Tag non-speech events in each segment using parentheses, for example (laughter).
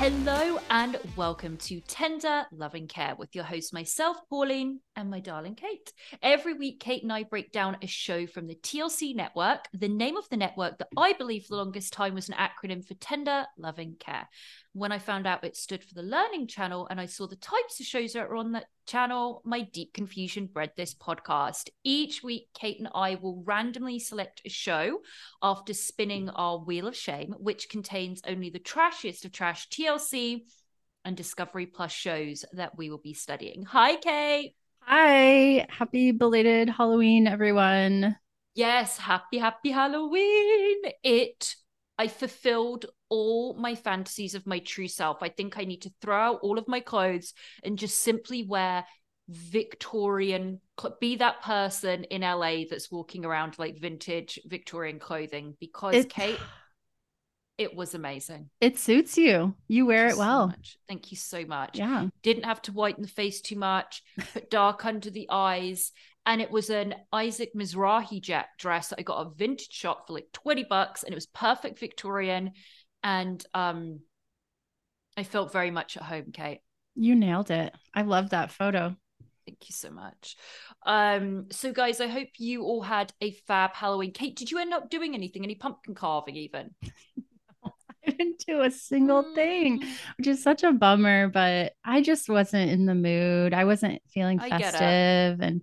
Hello and welcome to Tender Loving Care with your host, myself, Pauline, and my darling Kate. Every week, Kate and I break down a show from the TLC network, the name of the network that I believe for the longest time was an acronym for Tender Loving Care. When I found out it stood for the Learning Channel and I saw the types of shows that are on that channel, my deep confusion bred this podcast. Each week, Kate and I will randomly select a show after spinning our Wheel of Shame, which contains only the trashiest of trash TLC and Discovery Plus shows that we will be studying. Hi, Kate. Hi, happy belated Halloween, everyone. Yes, happy, happy Halloween. It, I fulfilled all my fantasies of my true self. I think I need to throw out all of my clothes and just simply wear Victorian, be that person in LA that's walking around like vintage Victorian clothing because It- Kate, it was amazing. It suits you. You wear Thank it so well. much. Thank you so much. Yeah. Didn't have to whiten the face too much, put (laughs) dark under the eyes. And it was an Isaac Mizrahi jet dress that I got a vintage shop for like 20 bucks and it was perfect Victorian. And um I felt very much at home, Kate. You nailed it. I love that photo. Thank you so much. Um, so guys, I hope you all had a fab Halloween. Kate, did you end up doing anything? Any pumpkin carving even? (laughs) I a single thing, Mm. which is such a bummer, but I just wasn't in the mood. I wasn't feeling I get it. festive and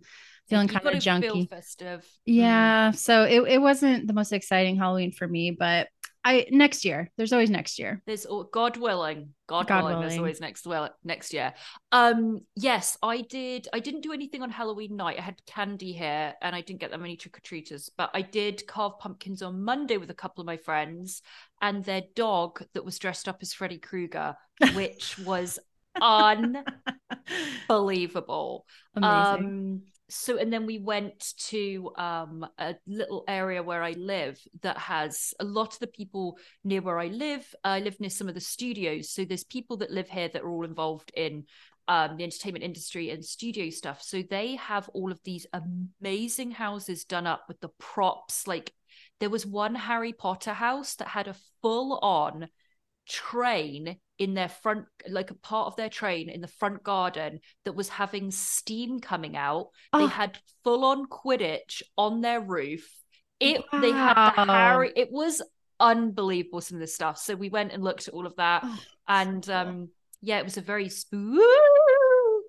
feeling kind of gotta feel junky. festive. Mm. Yeah. So it, it wasn't the most exciting Halloween for me, but I next year. There's always next year. There's God willing, God, God willing, there's always next well next year. Um, yes, I did. I didn't do anything on Halloween night. I had candy here, and I didn't get that many trick or treaters. But I did carve pumpkins on Monday with a couple of my friends and their dog that was dressed up as Freddy Krueger, which was (laughs) unbelievable. Amazing. Um, so and then we went to um a little area where I live that has a lot of the people near where I live. I live near some of the studios, so there's people that live here that are all involved in um the entertainment industry and studio stuff. So they have all of these amazing houses done up with the props. Like there was one Harry Potter house that had a full on train in their front like a part of their train in the front garden that was having steam coming out. They Oh. had full on quidditch on their roof. It they had the harry it was unbelievable some of this stuff. So we went and looked at all of that Oh, and um yeah it was a very spooky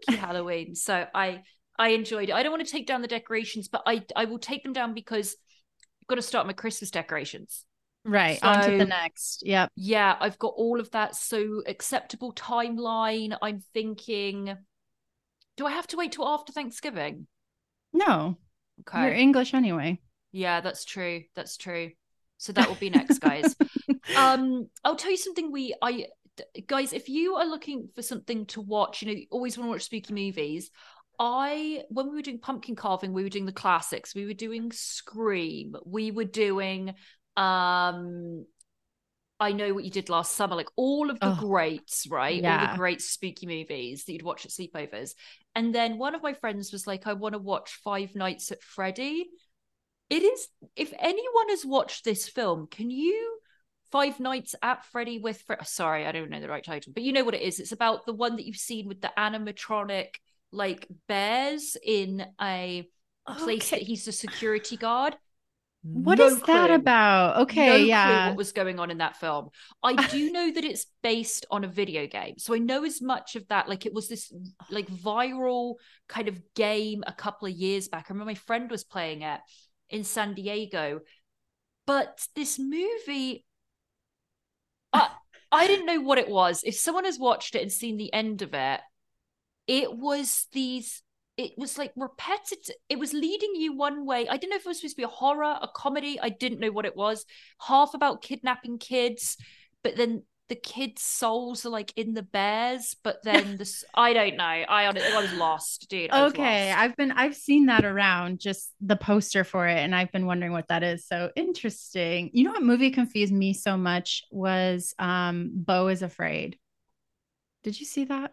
halloween. So i i enjoyed it. I don't want to take down the decorations but i i will take them down because i've got to start my christmas decorations right. on to the next. Yep. yeah, I've got all of that. So acceptable timeline. I'm thinking, do I have to wait till after Thanksgiving? No. Okay. You're English anyway. Yeah, that's true. That's true. So that will be next, guys. (laughs) um, I'll tell you something. We, I, guys, if you are looking for something to watch, you know, you always want to watch spooky movies. I, when we were doing pumpkin carving, we were doing the classics. We were doing Scream. We were doing, um, I know what you did last summer, like all of the Oh, greats, right? All the great spooky movies that you'd watch at sleepovers. And then one of my friends was like, I want to watch Five Nights at Freddy. It is, if anyone has watched this film, can you Five Nights at Freddy with Fre- sorry, I don't know the right title, but you know what it is. It's about the one that you've seen with the animatronic like bears in a place that he's a security guard. What No is that clue. about? No Okay, clue yeah. what was going on in that film. I (laughs) do know that it's based on a video game, so I know as much of that. Like it was this like viral kind of game a couple of years back. I remember my friend was playing it in San Diego, but this movie, I I didn't know what it was. If someone has watched it and seen the end of it, it was these it was like repetitive it was leading you one way i didn't know if it was supposed to be a horror a comedy i didn't know what it was half about kidnapping kids but then the kids souls are like in the bears but then (laughs) this i don't know i honestly i was lost dude was Okay, lost. I've been I've seen that around, just the poster for it, and I've been wondering what that is. So interesting. You know what movie confused me so much was um Beau is Afraid. Did you see that?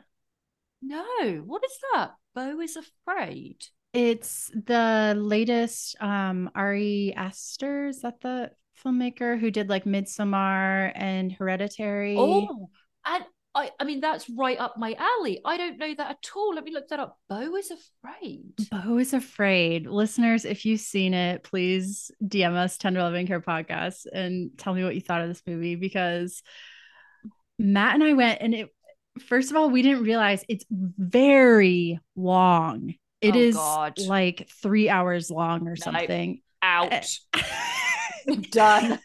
no what is that beau is afraid It's the latest um Ari Aster, is that the filmmaker who did like Midsommar and Hereditary? oh and I, I mean that's right up my alley. I don't know that at all. Let me look that up. Beau is afraid. Beau is afraid. Listeners, if you've seen it, please DM us Tender Loving Care podcast and tell me what you thought of this movie because Matt and I went and it first of all, we didn't realize it's very long. It Oh, is God. like three hours long or something. Out. (laughs) Done.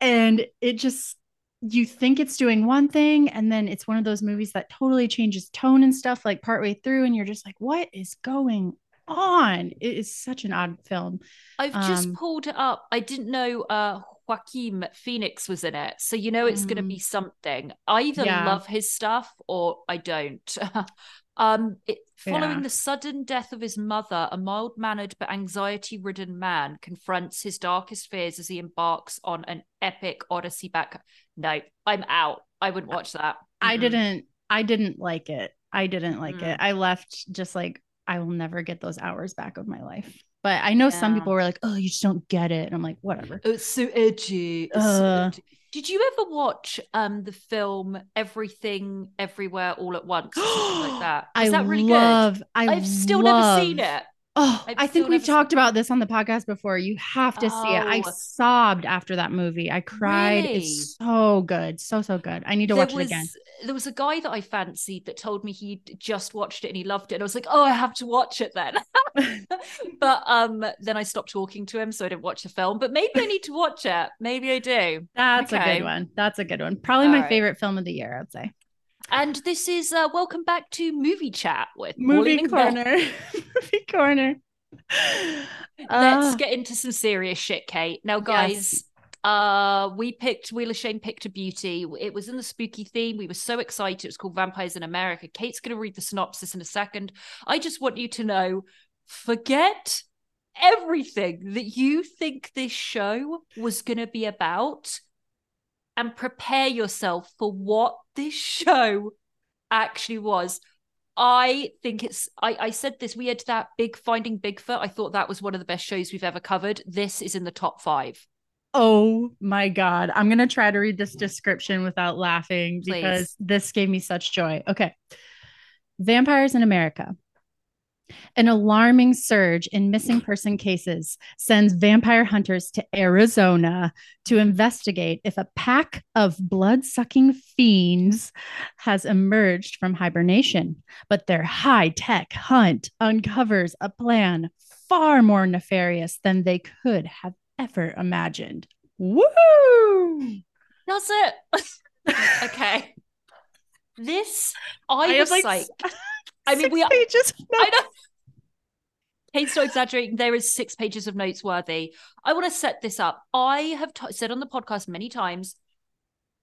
and it just you think it's doing one thing and then it's one of those movies that totally changes tone and stuff like partway through and you're just like what is going on it is such an odd film I've just Um, pulled it up. I didn't know uh Joaquin Phoenix was in it. So you know it's gonna Mm. be something. I either Yeah. love his stuff or I don't. (laughs) um it, following Yeah. the sudden death of his mother, a mild-mannered but anxiety-ridden man confronts his darkest fears as he embarks on an epic odyssey back. No, I'm out. I wouldn't watch that. i Mm-mm. didn't i didn't like it i didn't like Mm. it i left just like i will never get those hours back of my life but i know some people were like oh you just don't get it and i'm like whatever it's so edgy. It's so Uh. edgy. Did you ever watch um the film Everything Everywhere All at Once or something like (gasps) that? I that really love, good? I I've still never seen it. Oh, I've I think we've talked about this on the podcast before. You have to see it. I Oh. sobbed after that movie. I cried. Really? It's so good. So, so good. I need to There watch was it again. there was a guy that I fancied that told me he'd just watched it and he loved it. And I was like, oh, I have to watch it then. (laughs) (laughs) but um then I stopped talking to him, so I didn't watch the film. But maybe I need to watch it. Maybe I do. That's a good one. That's a good one. Probably All my right. favorite film of the year, I'd say. And this is uh welcome back to movie chat with Movie corner. (laughs) Movie corner. Let's Uh, get into some serious shit, Kate. Now, guys, uh, we picked Wheel of Shame picked a beauty. It was in the spooky theme. We were so excited. It was called Vampires in America. Kate's going to read the synopsis in a second. I just want you to know forget everything that you think this show was going to be about and prepare yourself for what this show actually was. I think it's I, I said this. We had that big finding Bigfoot. I thought that was one of the best shows we've ever covered. This is in the top five. Oh my God. I'm going to try to read this description without laughing Please. because this gave me such joy. Okay. Vampires in America. An alarming surge in missing person cases sends vampire hunters to Arizona to investigate if a pack of blood sucking fiends has emerged from hibernation. But their high tech hunt uncovers a plan far more nefarious than they could have ever imagined. Woo! That's it. (laughs) okay. This I, I was like, like, s- (laughs) I mean, Six we. pages of I know. Kate's not exaggerating. There is six pages of notes worthy. I want to set this up. I have t- said on the podcast many times,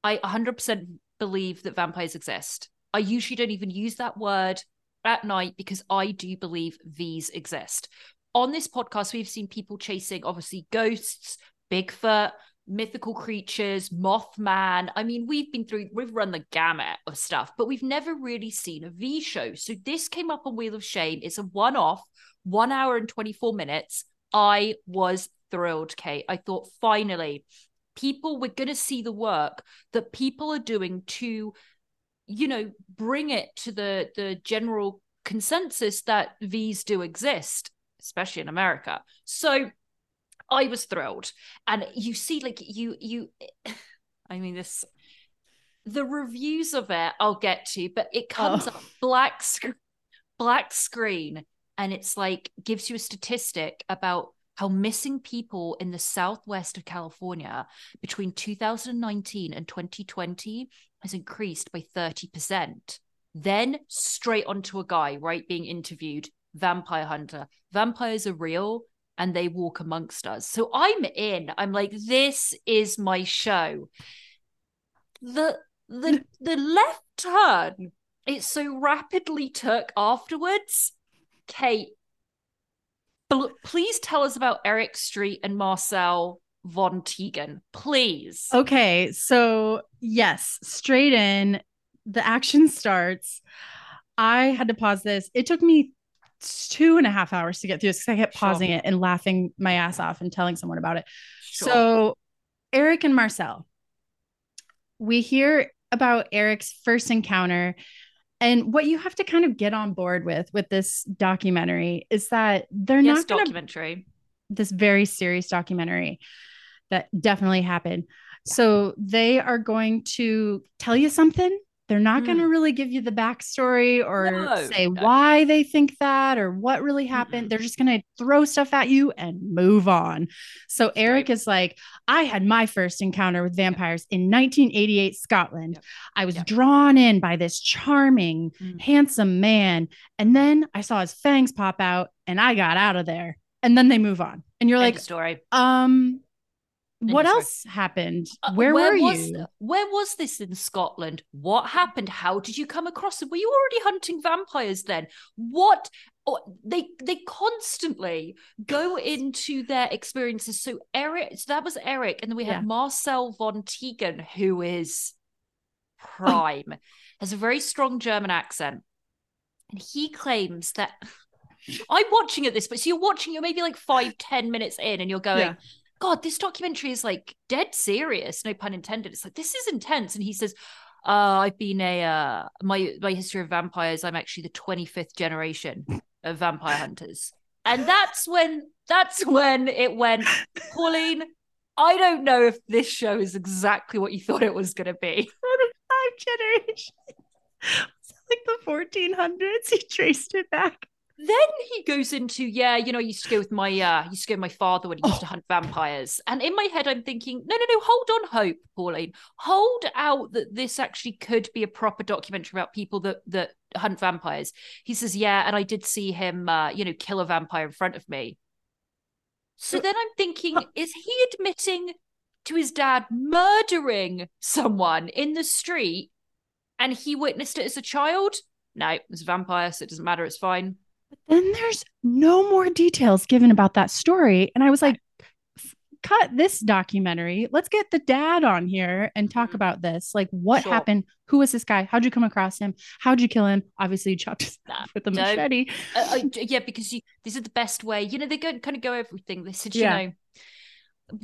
I 100% believe that vampires exist. I usually don't even use that word at night because I do believe these exist. On this podcast, we've seen people chasing obviously ghosts, Bigfoot, mythical creatures, Mothman. I mean, we've been through, we've run the gamut of stuff, but we've never really seen a V show. So this came up on Wheel of Shame. It's a one off, one hour and 24 minutes. I was thrilled, Kate. I thought finally people were going to see the work that people are doing to you know bring it to the the general consensus that these do exist especially in america so i was thrilled and you see like you you (sighs) i mean this the reviews of it i'll get to but it comes Oh. up black sc- black screen and it's like gives you a statistic about how missing people in the southwest of California between 2019 and 2020 has increased by 30%. Then straight onto a guy, right, being interviewed, vampire hunter. Vampires are real and they walk amongst us. So I'm in. I'm like, this is my show. The the (laughs) the left turn it so rapidly took afterwards. Kate, please tell us about Eric Street and Marcel von Tegan, please. Okay, so yes, straight in, the action starts. I had to pause this. It took me two and a half hours to get through this because I kept Sure. pausing it and laughing my ass off and telling someone about it. Sure. So, Eric and Marcel, we hear about Eric's first encounter. And what you have to kind of get on board with with this documentary is that they're yes, not to documentary. this very serious documentary that definitely happened. So they are going to tell you something. They're not going to really give you the backstory or. No, say no. why they think that or what really happened. Mm-mm. They're just going to throw stuff at you and move on. So Eric is like, I had my first encounter with vampires in 1988 Scotland. Yep. I was Yep. drawn in by this charming, Mm. handsome man. And then I saw his fangs pop out and I got out of there. And then they move on. And you're End like, story. um, what else happened? Uh, Where, were was, you? Where was this in Scotland? What happened? How did you come across it? Were you already hunting vampires then? What? Oh, they they constantly go into their experiences. So Eric, so that was Eric, and then we Yeah. had Marcel von Tegan, who is prime, has a very strong German accent, and he claims that. (laughs) I'm watching at this, but so you're watching, you're maybe like five, ten minutes in, and you're going, Yeah. God, this documentary is like dead serious, no pun intended. It's like this is intense. And he says, uh, I've been a uh my my history of vampires, I'm actually the 25th generation of vampire hunters. And that's when that's when it went, Pauline, I don't know if this show is exactly what you thought it was gonna be. (laughs) Five generations. (laughs) Like the 1400s? He traced it back. Then he goes into, yeah, you know, I used to go with my uh I used to go with my father when he used Oh. to hunt vampires. And in my head, I'm thinking, no, no, no, hold on, hope, Pauline. Hold out that this actually could be a proper documentary about people that that hunt vampires. He says, Yeah, and I did see him uh, you know, kill a vampire in front of me. So then I'm thinking, is he admitting to his dad murdering someone in the street and he witnessed it as a child? No, it was a vampire, so it doesn't matter, it's fine. But then there's no more details given about that story. And I was like, cut this documentary. Let's get the dad on here and talk Mhm. about this. Like, what Sure. happened? Who was this guy? How'd you come across him? How'd you kill him? Obviously, you chopped his head (laughs) off with a machete. uh, uh, yeah, because you this is the best way. You know, they go kind of go everything. They said, Yeah. you know,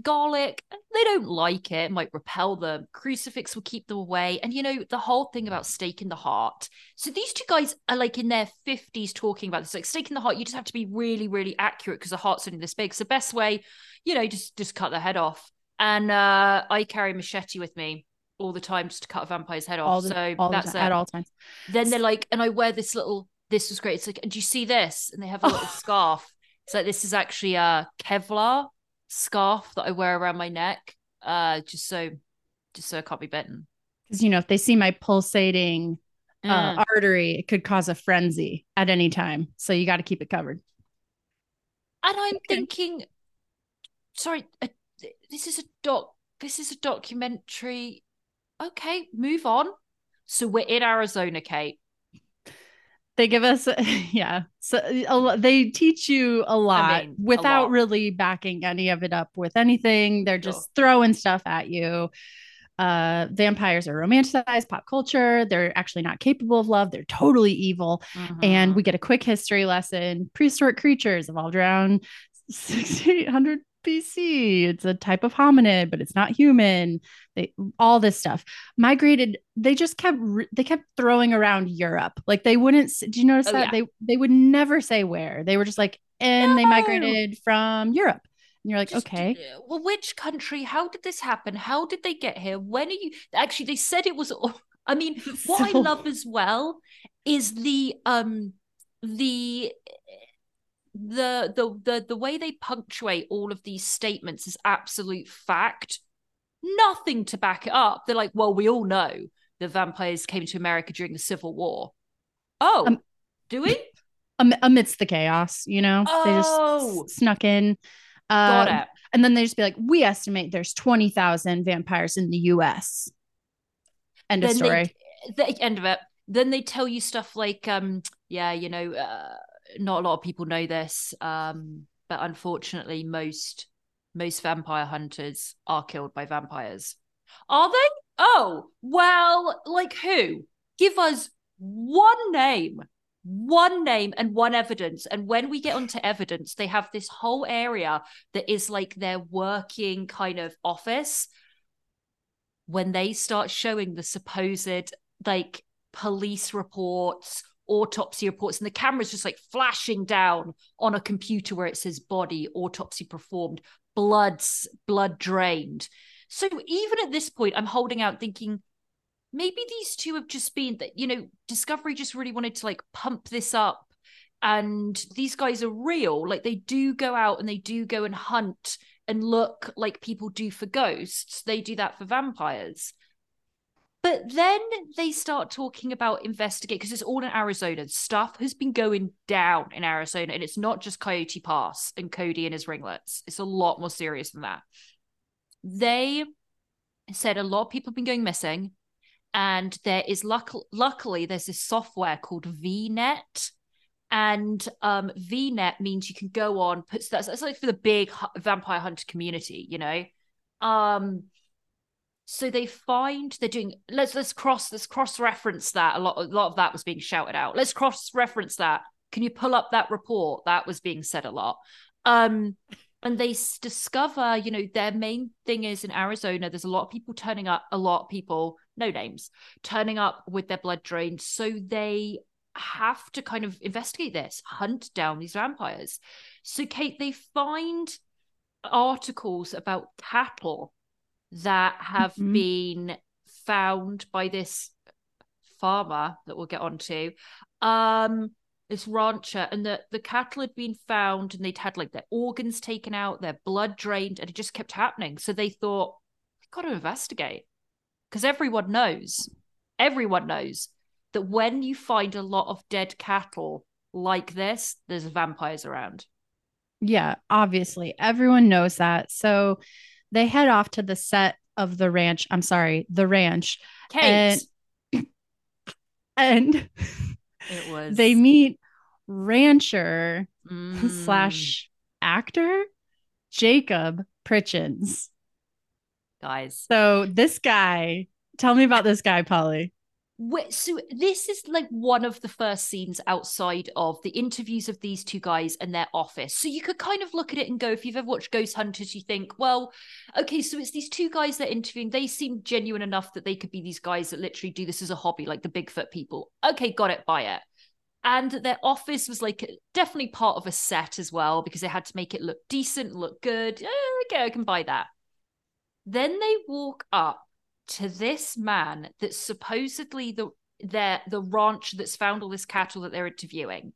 garlic, they don't like it, it might repel them. Crucifix will keep them away. And you know, the whole thing about stake in the heart. So these two guys are like in their 50s talking about this. Like stake in the heart, you just have to be really, really accurate because the heart's only this big. So the best way, you know, just just cut their head off. And uh I carry a machete with me all the time just to cut a vampire's head off. The, so that's time, it at all times. then they're like, and I wear this little. This was great. It's like, do you see this? And they have a little (laughs) scarf. It's like this is actually a Kevlar scarf that I wear around my neck, uh, just so, just so I can't be bitten. Because, you know, if they see my pulsating uh, Mm. artery, it could cause a frenzy at any time. So you got to keep it covered. And I'm thinking, sorry, uh, this is a doc. This is a documentary. Okay, move on. So we're in Arizona, Kate. They give us, (laughs) yeah. So a, they teach you a lot I mean, a without lot. really backing any of it up with anything. They're just throwing stuff at you. Uh, vampires are romanticized pop culture. They're actually not capable of love. They're totally evil. And Mhm. we get a quick history lesson. Prehistoric creatures evolved around 6800 BC. It's a type of hominid, but it's not human. They all this stuff migrated. They just kept they kept throwing around Europe. Like they wouldn't. Do you notice Oh, that yeah. they they would never say where they were just like and they migrated from Europe. And you're like, Just, okay, Well, which country? How did this happen? How did they get here? When are you? Actually, they said it was. I mean, (laughs) what I love as well is the um the the the the the way they punctuate all of these statements is absolute fact. Nothing to back it up. They're like, well, we all know the vampires came to America during the Civil War. Oh, Um, do we? am- amidst the chaos, you know, they just Oh. snuck in. Got Uh, it. And then they just be like, we estimate there's 20,000 vampires in the US. End of story. They, the end of it. Then they tell you stuff like, um, yeah, you know, uh, not a lot of people know this, um, but unfortunately, most most vampire hunters are killed by vampires. Are they? Oh, well, like who? Give us one name, one name, and one evidence. And when we get onto evidence, they have this whole area that is like their working kind of office when they start showing the supposed like police reports, autopsy reports, and the camera's just like flashing down on a computer where it says body, autopsy performed, bloods blood drained. So even at this point, I'm holding out thinking maybe these two have just been that, you know, Discovery just really wanted to like pump this up. And these guys are real. Like they do go out and they do go and hunt and look like people do for ghosts. They do that for vampires. But then they start talking about investigate because it's all in Arizona. Stuff has been going down in Arizona, and it's not just Coyote Pass and Cody and his ringlets. It's a lot more serious than that. They said a lot of people have been going missing, and there is luck- luckily there's this software called VNet, and um, VNet means you can go on put that's, that's like for the big vampire hunter community, you know. Um, so they find they're doing let's let's cross let's cross reference that. A lot a lot of that was being shouted out. Let's cross reference that. Can you pull up that report? That was being said a lot. Um and they discover you know their main thing is in arizona there's a lot of people turning up a lot of people no names turning up with their blood drained. So they have to kind of investigate this hunt down these vampires. So kate they find articles about cattle that have Mhm. been found by this farmer that we'll get onto um this rancher and the the cattle had been found and they'd had like their organs taken out their blood drained and it just kept happening so they thought we've got to investigate because everyone knows everyone knows that when you find a lot of dead cattle like this there's vampires around Yeah, obviously. Everyone knows that. So they head off to the set of the ranch. I'm sorry, the ranch. Kate And- (laughs) And it was they meet rancher Mm. slash actor Jacob Pritchens. guys So this guy, tell me about this guy, Polly. So this is like one of the first scenes outside of the interviews of these two guys and their office. So you could kind of look at it and go, if you've ever watched Ghost Hunters, you think, well, okay, so it's these two guys they're interviewing. They seem genuine enough that they could be these guys that literally do this as a hobby, like the Bigfoot people. Okay, got it, buy it. And their office was like definitely part of a set as well because they had to make it look decent, look good. Eh, okay, I can buy that. Then they walk up to this man that's supposedly the their the ranch that's found all this cattle that they're interviewing.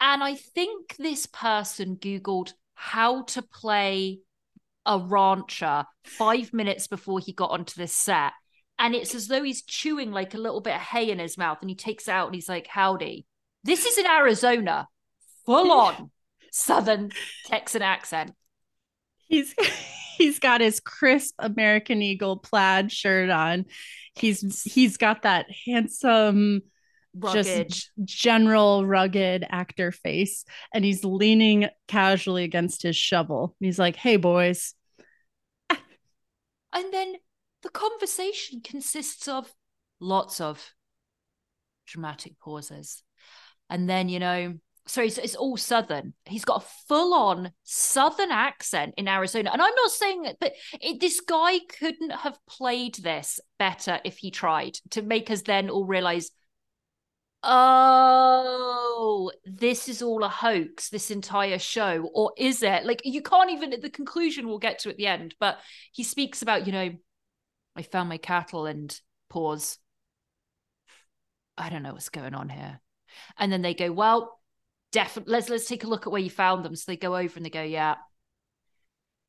And I think this person Googled how to play a rancher five minutes before he got onto this set. And it's as though he's chewing like a little bit of hay in his mouth and he takes it out and he's like, Howdy. This is in Arizona. Full (laughs) on. Southern Texan accent. He's (laughs) he's got his crisp American Eagle plaid shirt on. He's he's got that handsome Rugged. just general rugged actor face and he's leaning casually against his shovel. He's like, "Hey boys, And then the conversation consists of lots of dramatic pauses. And then, you know, sorry, it's, it's all Southern. He's got a full on Southern accent in Arizona. And I'm not saying that, but it, this guy couldn't have played this better if he tried to make us then all realize, oh, this is all a hoax, this entire show. Or is it? Like, you can't even, the conclusion we'll get to at the end, but he speaks about, you know, I found my cattle and pause. I don't know what's going on here. And then they go, well, definitely let's let's take a look at where you found them. So they go over and they go, yeah.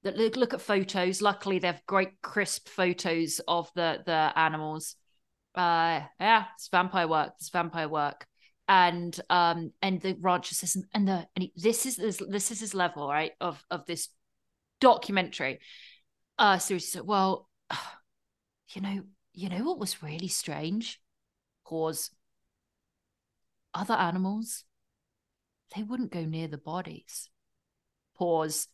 Look, look at photos. Luckily, they have great crisp photos of the the animals. Uh, yeah, it's vampire work. It's vampire work. And um, and the rancher says, and the and he, this is this, this is his level, right? Of of this documentary. Uh, seriously, well, (sighs) you know, you know what was really strange? Pause. Other animals, they wouldn't go near the bodies. Pause.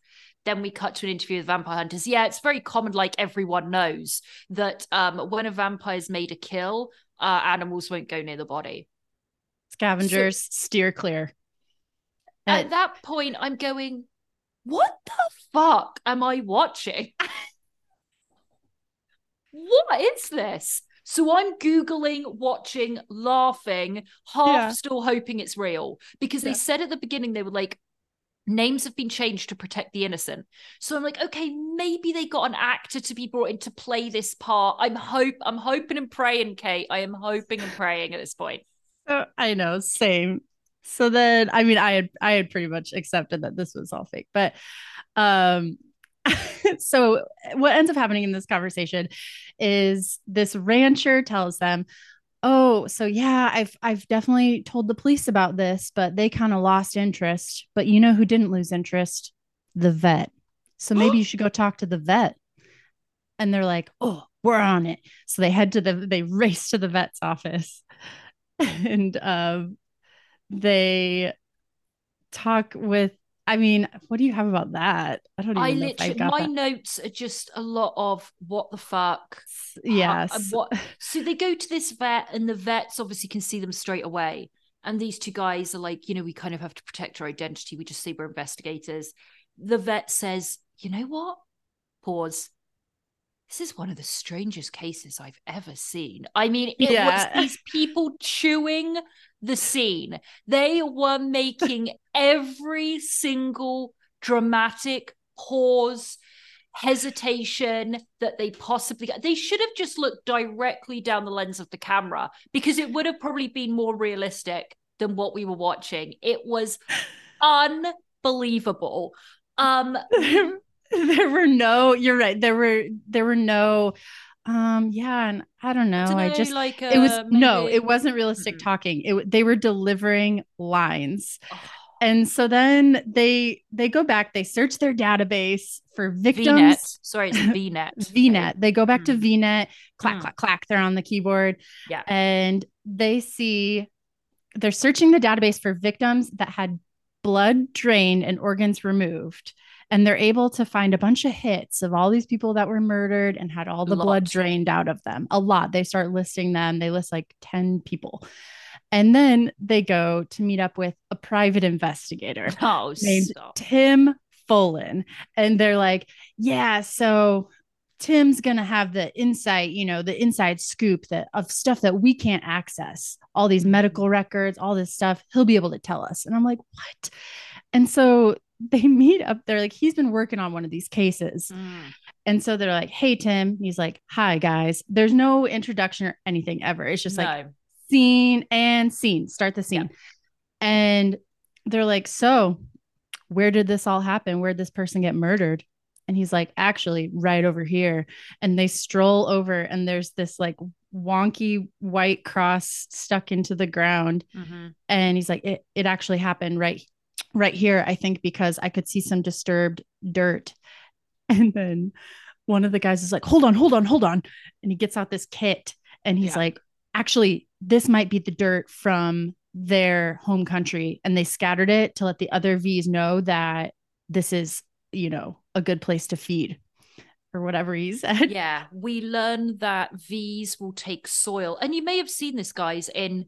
Then we cut to an interview with vampire hunters. Yeah, it's very common, like everyone knows, that um, when a vampire's made a kill, uh, animals won't go near the body. scavengers, steer clear." At that point, I'm going, what the fuck am I watching? (laughs) what is this? So I'm Googling, watching, laughing, half Yeah. still hoping it's real because they said at the beginning, they were like, names have been changed to protect the innocent. So I'm like, okay, maybe they got an actor to be brought in to play this part. I'm hope I'm hoping and praying, Kate. I am hoping and praying at this point. Uh, I know, same. So then, I mean, I had I had pretty much accepted that this was all fake, but um, (laughs) so what ends up happening in this conversation is this rancher tells them, "Oh, so yeah, I've I've definitely told the police about this, but they kind of lost interest. But you know who didn't lose interest? The vet. So maybe you (gasps) should go talk to the vet." And they're like, "Oh, we're on it." So they head to the they race to the vet's office (laughs) and um they talk with I mean, what do you have about that? I don't even I know if I literally my that. notes are just a lot of what the fuck. How- Yes. and what (laughs) so they go to this vet and the vets obviously can see them straight away. And these two guys are like, you know, we kind of have to protect our identity. We just say we're investigators. The vet says, you know what? Pause. This is one of the strangest cases I've ever seen. I mean, it Yeah. was these people chewing the scene. They were making every single dramatic pause, hesitation that they possibly they should have just looked directly down the lens of the camera because it would have probably been more realistic than what we were watching. It was (laughs) unbelievable. Um (laughs) (laughs) there, were no you're right. There were there were no um yeah, and I don't know. I just like it was uh, no, it wasn't realistic Mm-mm. talking. It they were delivering lines. Oh, And so then they they go back, they search their database for victims. VNet. Sorry, it's (laughs) VNet. VNet. They go back to Mm. VNet, clack, Mm. clack, clack. They're on the keyboard. Yeah. And they see they're searching the database for victims that had blood drained and organs removed. And they're able to find a bunch of hits of all these people that were murdered and had all the blood drained out of them. A lot. They start listing them. They list like 10 people. And then they go to meet up with a private investigator (laughs) Oh, named stop. Tim Follin. And they're like, yeah, so Tim's gonna have the insight, you know, the inside scoop that of stuff that we can't access, all these medical records, all this stuff. He'll be able to tell us. And I'm like, what? And so (laughs) they meet up. They're like, he's been working on one of these cases. Mm. And so they're like, hey, Tim. He's like, hi, guys. There's no introduction or anything ever. It's just like, no. scene and scene start the scene and they're like so where did this all happen where did this person get murdered and he's like actually right over here and they stroll over and there's this like wonky white cross stuck into the ground Mhm. and he's like it, it actually happened right right here, I think because I could see some disturbed dirt. (laughs) And then one of the guys is like, hold on, hold on, hold on. And he gets out this kit and he's Yeah. like, actually, this might be the dirt from their home country. And they scattered it to let the other V's know that this is, you know, a good place to feed or whatever he (laughs) said. yeah, we learn that V's will take soil. And you may have seen this, guys, in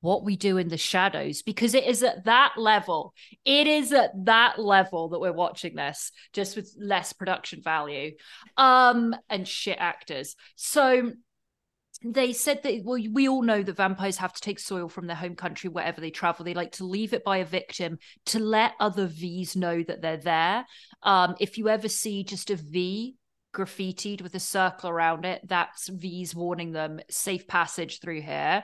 what we do in the shadows, because it is at that level. It is at that level that we're watching this, just with less production value. Um, and shit actors. So they said that well we all know that vampires have to take soil from their home country wherever they travel they like to leave it by a victim to let other v's know that they're there um if you ever see just a v graffitied with a circle around it that's v's warning them safe passage through here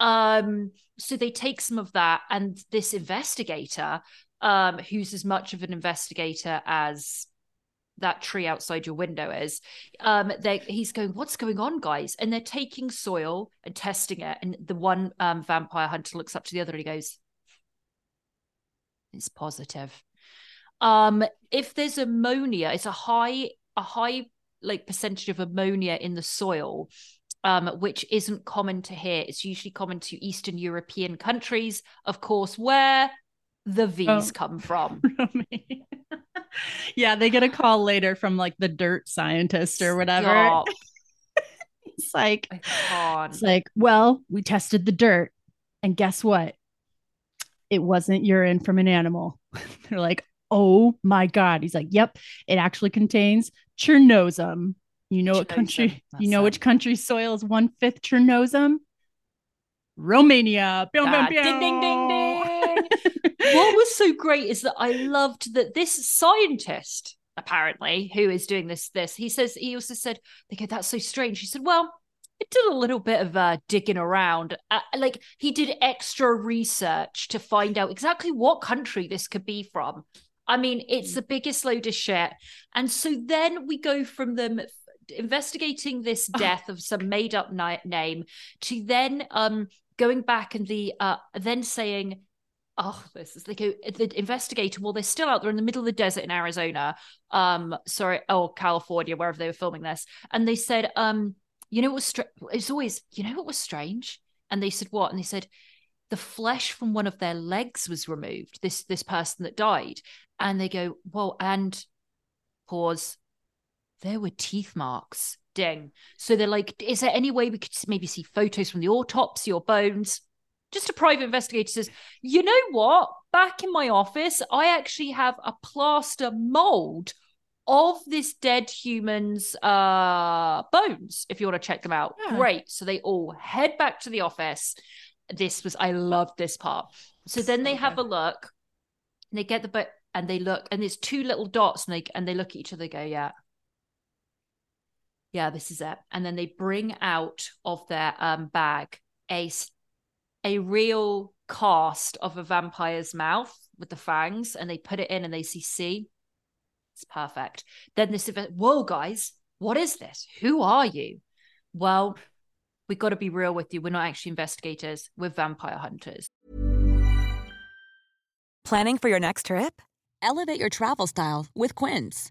um so they take some of that and this investigator um who's as much of an investigator as that tree outside your window is um they he's going what's going on guys? And they're taking soil and testing it and the one um vampire hunter looks up to the other and he goes it's positive. Um if there's ammonia it's a high a high like percentage of ammonia in the soil um, which isn't common to here. It's usually common to Eastern European countries, of course, where the V's Oh. come from. (laughs) (laughs) yeah, they get a call later from like the dirt scientist or whatever. (laughs) It's like it's like, well, we tested the dirt, and guess what? It wasn't urine from an animal. They're like, oh my god. He's like, yep, it actually contains Chernozem. You know what country? You know which country's soil is one fifth Chernozem? Romania. Pew, pew, Ah, pew. ding, ding, ding, ding. what was so great is that I loved that this scientist, apparently, who is doing this, this, he says, he also said, they go, that's so strange. He said, well, it did a little bit of uh, digging around. Uh, like he did extra research to find out exactly what country this could be from. I mean, it's the biggest load of shit. And so then we go from them investigating this death of some made up ni- name to then um going back and the uh then saying oh this is they go the investigator well they're still out there in the middle of the desert in arizona um sorry oh california wherever they were filming this and they said um you know what was str- it's always you know what was strange? And they said what? And they said the flesh from one of their legs was removed this this person that died. And they go well and pause there were teeth marks. Ding. So they're like is there any way we could maybe see photos from the autopsy or bones? Just a private investigator says you know what? Back in my office i actually have a plaster mold of this dead human's uh bones if you want to check them out. Yeah. great. So they all head back to the office. This was i loved this part. So then they have a look. And they get the book and they look and there's two little dots and they and they look at each other and go yeah yeah this is it. And then they bring out of their um bag a real cast of a vampire's mouth with the fangs and they put it in and they see see? It's perfect. Then this event whoa guys what is this? Who are you? Well we got to be real with you. We're not actually investigators. We're vampire hunters. Planning for your next trip? Elevate your travel style with Quince.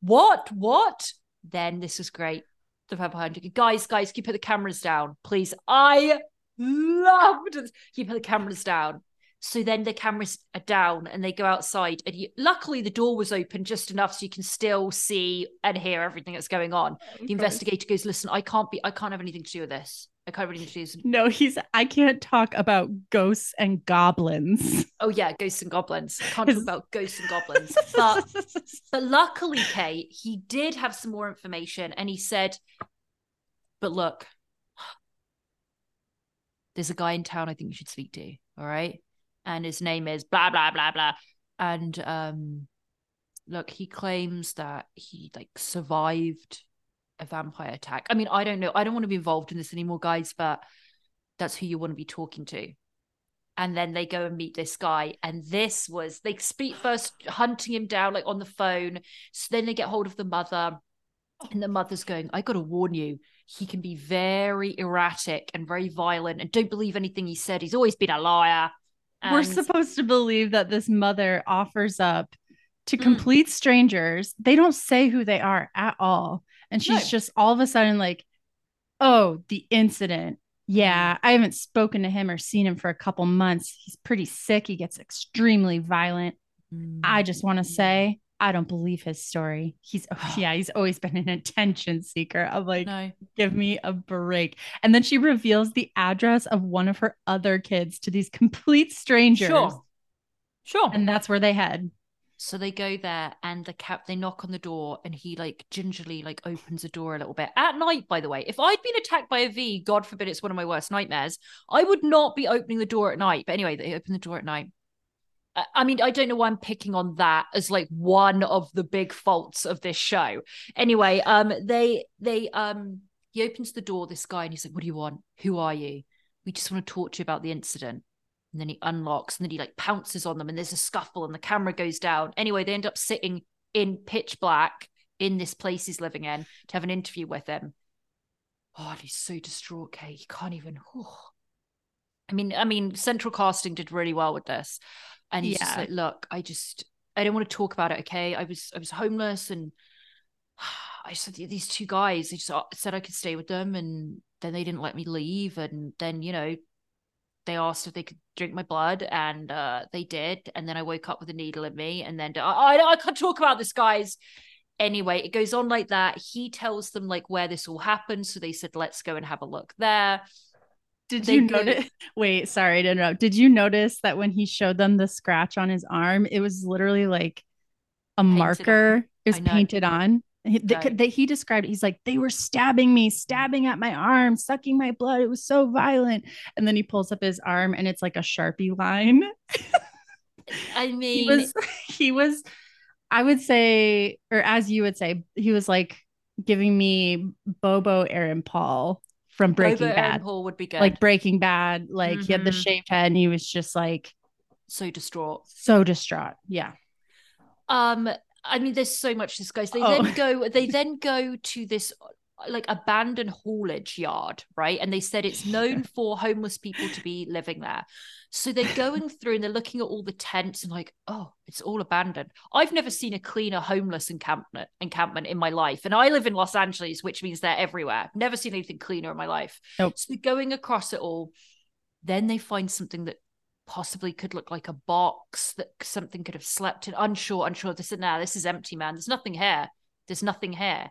What? What? Then this was great. The Vampire Hunter. Guys, guys, keep put the cameras down, please. I loved it. Keep put the cameras down. So then the cameras are down and they go outside. And you, luckily, the door was open just enough so you can still see and hear everything that's going on. Oh, the investigator goes, "Listen, I can't be. I can't have anything to do with this. I can't have anything to do with this." No, he's I can't talk about ghosts and goblins. Oh yeah, ghosts and goblins. I can't talk about ghosts and goblins. But (laughs) but luckily, Kate, he did have some more information, and he said, "But look, there's a guy in town I think you should speak to. All right, and his name is blah blah blah blah, and um, look, he claims that he like survived a vampire attack. I mean, I don't know. I don't want to be involved in this anymore, guys, but that's who you want to be talking to." and then they go and meet this guy and this was they speak first hunting him down like on the phone so then they get hold of the mother and the mother's going i gotta warn you he can be very erratic and very violent and don't believe anything he said he's always been a liar We're supposed to believe that this mother offers up to Mm. complete strangers. They don't say who they are at all. And she's No. just all of a sudden like, oh, the incident. Yeah, Mm. I haven't spoken to him or seen him for a couple months. He's pretty sick. He gets extremely violent. I just want to say, I don't believe his story. He's, oh, (sighs) (laughs) yeah, he's always been an attention seeker. I'm like, no give me a break. And then she reveals the address of one of her other kids to these (laughs) complete strangers. sure sure And that's where they head. So they go there and the cap they knock on the door and he like gingerly like opens the door a little bit. At night, by the way. If I'd been attacked by a V, God forbid it's one of my worst nightmares, I would not be opening the door at night. But anyway, they open the door at night. I- mean, I don't know why I'm picking on that as like one of the big faults of this show. Anyway, um, they they um he opens the door, this guy, and he's like, What do you want? Who are you? We just want to talk to you about the incident. And then he unlocks and then he like pounces on them and there's a scuffle and the camera goes down. Anyway, they end up sitting in pitch black in this place he's living in to have an interview with him. Oh, and he's so distraught, Kate. He can't even. oh. I mean, I mean, central casting did really well with this. And he's just Yeah. like, look, I just I don't want to talk about it, okay? I was I was homeless and (sighs) I said these two guys, they just uh, said I could stay with them and then they didn't let me leave. And then, you know, they asked if they could drink my blood and uh, they did. And then I woke up with a needle in me. And then I, I, I can't talk about this, guys. Anyway, it goes on like that. He tells them like where this all happened. So they said, let's go and have a look there. Did They you go- notice? Wait, sorry to interrupt. Did you notice that when he showed them the scratch on his arm, it was literally like a Painted marker? on. Was painted on. He, the- Right. he described it. He's like, they were stabbing me, stabbing at my arm, sucking my blood. It was so violent. And then he pulls up his arm and it's like a Sharpie line. (laughs) I mean, He was, (laughs) he was, I would say, or as you would say, he was like giving me Bobo Aaron Paul from Breaking Aaron Bad. Paul would be good. Like Breaking Bad, like he had the Mhm. shaved head and he was just like so distraught. so distraught. Yeah. Um, I mean, there's so much disguise. They Oh. then go. They (laughs) then go to this like abandoned haulage yard, right? And they said it's known for homeless people to be living there. So they're going through and they're looking at all the tents and like, oh, it's all abandoned. I've never seen a cleaner homeless encampment encampment in my life, and I live in Los Angeles, which means they're everywhere. Never seen anything cleaner in my life. Nope. So they're going across it all. Then they find something that possibly could look like a box that something could have slept in. Unsure, unsure. They said, "Nah, this is empty, man. There's nothing here. There's nothing here."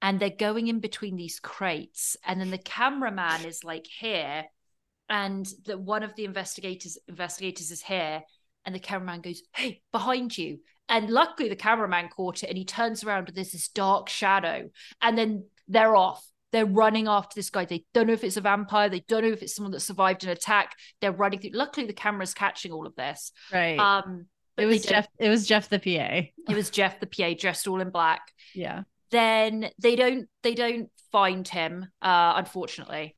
And they're going in between these crates, and then the cameraman is like here, and the one of the investigators investigators is here, and the cameraman goes, "Hey, behind you!" And luckily, the cameraman caught it, and he turns around, and there's this dark shadow, and then they're off. They're running after this guy. They don't know if it's a vampire. They don't know if it's someone that survived an attack. They're running through. Luckily, the camera's catching all of this. Right. Um, it was. Jeff. It was Jeff the PA. It was Jeff the PA dressed all in black. Yeah. Then they don't they don't find him, uh, unfortunately.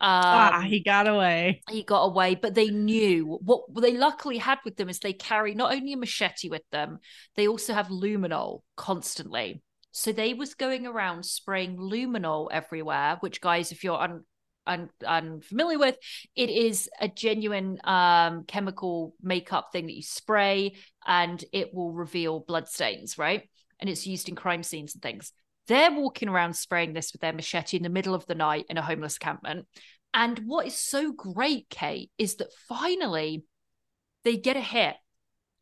Um, ah, he got away. he got away, but they knew what they luckily had with them is they carry not only a machete with them, they also have luminol constantly. So they was going around spraying luminol everywhere, which guys, if you're un, un, unfamiliar with, it is a genuine um, chemical makeup thing that you spray and it will reveal bloodstains, right? And it's used in crime scenes and things. They're walking around spraying this with their machete in the middle of the night in a homeless encampment. And what is so great, Kate, is that finally they get a hit.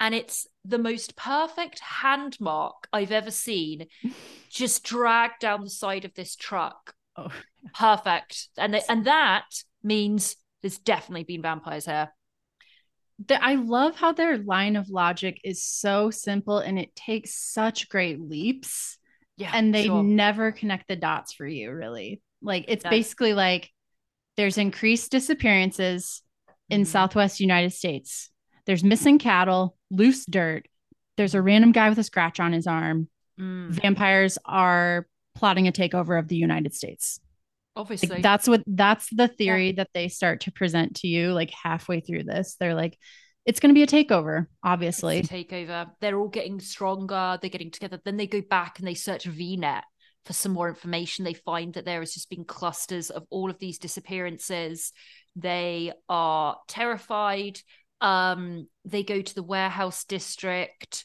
And it's the most perfect hand mark I've ever seen, (laughs) just dragged down the side of this truck. Oh. Perfect. And they, and that means there's definitely been vampires here. The- I love how their line of logic is so simple and it takes such great leaps. Yeah. and they sure. never connect the dots for you, really. Like it's No. basically like there's increased disappearances in Mhm. Southwest United States. There's missing cattle, loose dirt. There's a random guy with a scratch on his arm. Mm, Vampires are plotting a takeover of the United States. obviously. Like that's what that's the theory that they start to present to you like halfway through this. They're like it's going to be a takeover, obviously. A takeover. They're all getting stronger. They're getting together. Then they go back and they search VNet for some more information. They find that there has just been clusters of all of these disappearances. They are terrified. Um, they go to the warehouse district,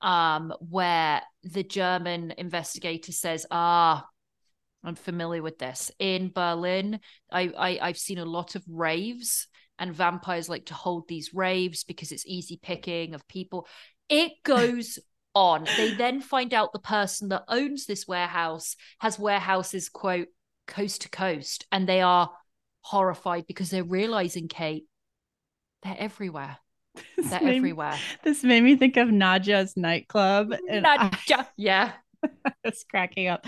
um, where the German investigator says, "Ah, I'm familiar with this. In Berlin, I, I I've seen a lot of raves." and vampires like to hold these raves because it's easy picking of people. It (laughs) goes on. They then find out the person that owns this warehouse has warehouses, quote, coast to coast, and they are horrified because they're realizing, Kate, they're everywhere. (laughs) This They're made- everywhere. This made me think of Nadja's nightclub. (laughs) And I- Nadja- (laughs) yeah. was cracking up.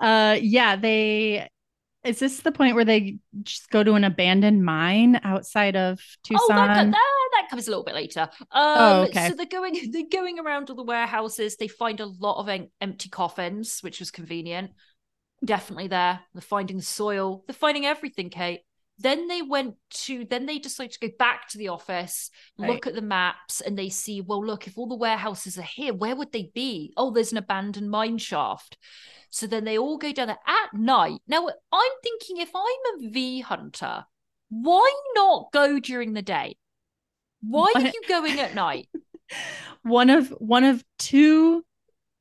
Uh yeah, they is this the point where they just go to an abandoned mine outside of Tucson? Oh, that, that, that comes a little bit later. Um, Oh, okay. So they're going, they're going around all the warehouses. They find a lot of em- empty coffins, which was convenient. Definitely there. They're finding the soil. They're finding everything, Kate. Then they went to, then they decided to go back to the office, Right. look at the maps, and they see, well, look, if all the warehouses are here, where would they be? Oh, there's an abandoned mine shaft. So then they all go down there at night. Now, I'm thinking if I'm a V hunter, why not go during the day? Why are you going at night? (laughs) one of one of two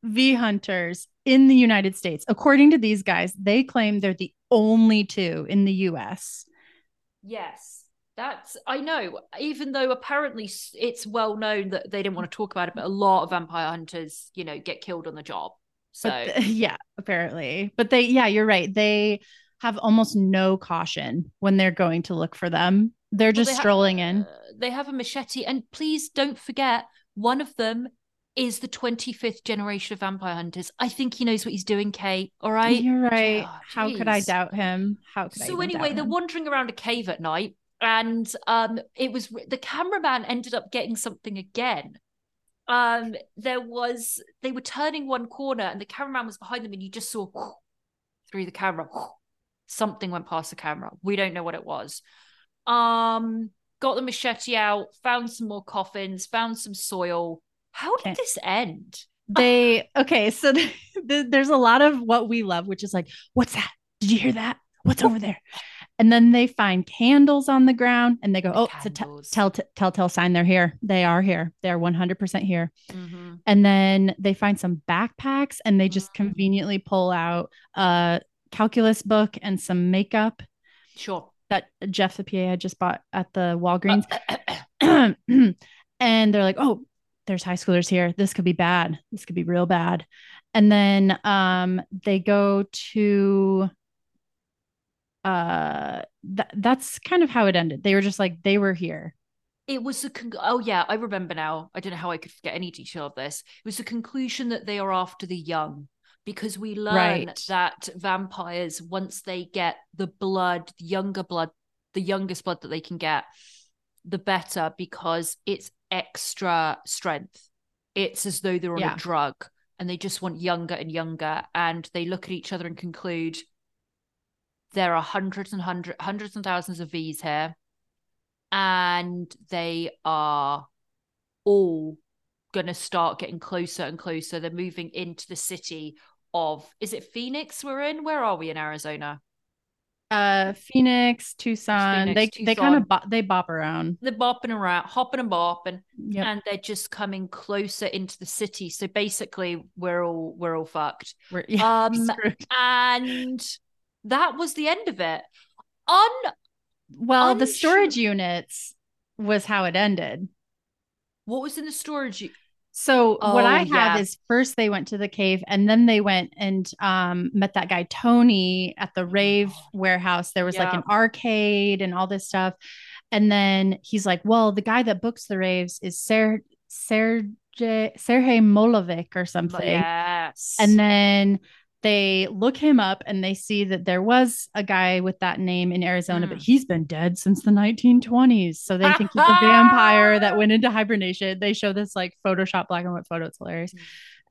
V hunters in the United States. According to these guys, they claim they're the only two in the US. Yes, that's I know. Even though apparently it's well known that they didn't want to talk about it, but a lot of vampire hunters, you know, get killed on the job. So (laughs) yeah, apparently. But they yeah, you're right. They have almost no caution when they're going to look for them. They're Well, just they ha- strolling in. uh, they have a machete, and please don't forget, one of them is the 25th generation of vampire hunters. I think he knows what he's doing, Kate. All right. You're right. Oh, How could I doubt him? How could I So even anyway, they're him? wandering around a cave at night, and um, it was the cameraman ended up getting something again. Um, there was they were turning one corner, and the cameraman was behind them, and you just saw (laughs) through the camera (laughs) something went past the camera. We don't know what it was. Um, got the machete out, found some more coffins, found some soil. How did this end? they okay so (laughs) th- th- there's a lot of what we love which is like what's that did you hear that what's over there and then they find candles on the ground and they go The oh it's a candles. tell telltale sign they're here they are here they're 100% here Mhm. and then they find some backpacks and they just Mm. conveniently pull out a calculus book and some makeup Sure. that jeff the pa had just bought at the walgreens Uh, (clears throat) and they're like, "Oh, there's high schoolers here. This could be bad. This could be real bad." And then um they go to uh th- that's kind of how it ended. They were just like they were here. It was a con- oh yeah, I remember now. I don't know how I could forget any detail of this. It was the conclusion that they are after the young because we learn Right. that vampires once they get the blood, the younger blood, the youngest blood that they can get, the better because it's extra strength. It's as though they're on Yeah. a drug and they just want younger and younger. And they look at each other and conclude there are hundreds and hundred, hundreds and thousands of V's here. And they are all going to start getting closer and closer. They're moving into the city of, is it Phoenix we're in? Where are we in Arizona? Uh, Phoenix, Tucson. Phoenix, they they kind of bo- they bop around. They're bopping around, hopping and bopping. Yep. and they're just coming closer into the city. So basically, we're all we're all fucked. We're, (laughs) yeah, Um. And that was the end of it. Un well, the storage units was how it ended. what was in the storage? So what Oh, I have yeah. is first they went to the cave and then they went and um, met that guy Tony at the rave warehouse. There was like Oh, an arcade and all this stuff. And then he's like, "Well, the guy that books the raves is Ser Sergey Sergey Molovic or something." Yes. And then they look him up and they see that there was a guy with that name in Arizona, but Mm. he's been dead since the 1920s. So they think he's a vampire that went into hibernation. They show this like Photoshop black and white photo. It's hilarious. Mm.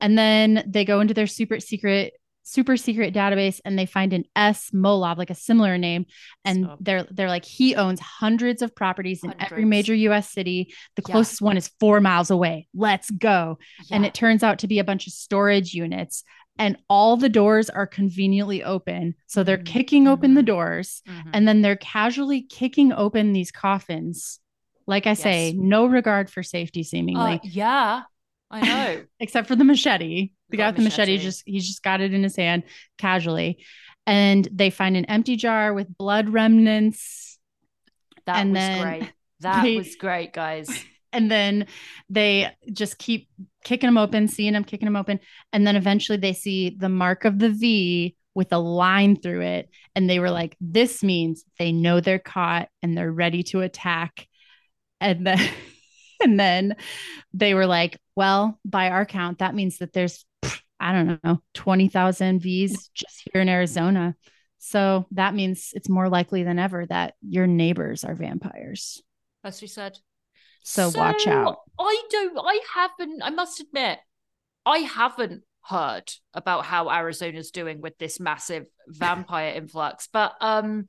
And then they go into their super secret, super secret database and they find an S Molov, like a similar name. And Stop. they're they're like, he owns hundreds of properties in every major US city. The Yeah. closest one is four miles away. Let's go and it turns out to be a bunch of storage units and all the doors are conveniently open so they're Mhm. kicking open the doors Mhm. and then they're casually kicking open these coffins like i say no regard for safety Uh, seemingly yeah, I know. (laughs) except for the machete the Got guy with the machete machete. just he's just got it in his hand casually and they find an empty jar with blood remnants That And was great. That they- was great, guys. (laughs) and then they just keep kicking them open, seeing them, kicking them open. And then eventually they see the mark of the V with a line through it. And they were like, this means they know they're caught and they're ready to attack. And then, (laughs) and then they were like, well, by our count, that means that there's, I don't know, 20,000 Vs just here in Arizona. So that means it's more likely than ever that your neighbors are vampires. As we said. So watch out. I don't. I haven't. I must admit, I haven't heard about how Arizona's doing with this massive vampire (laughs) influx, but um,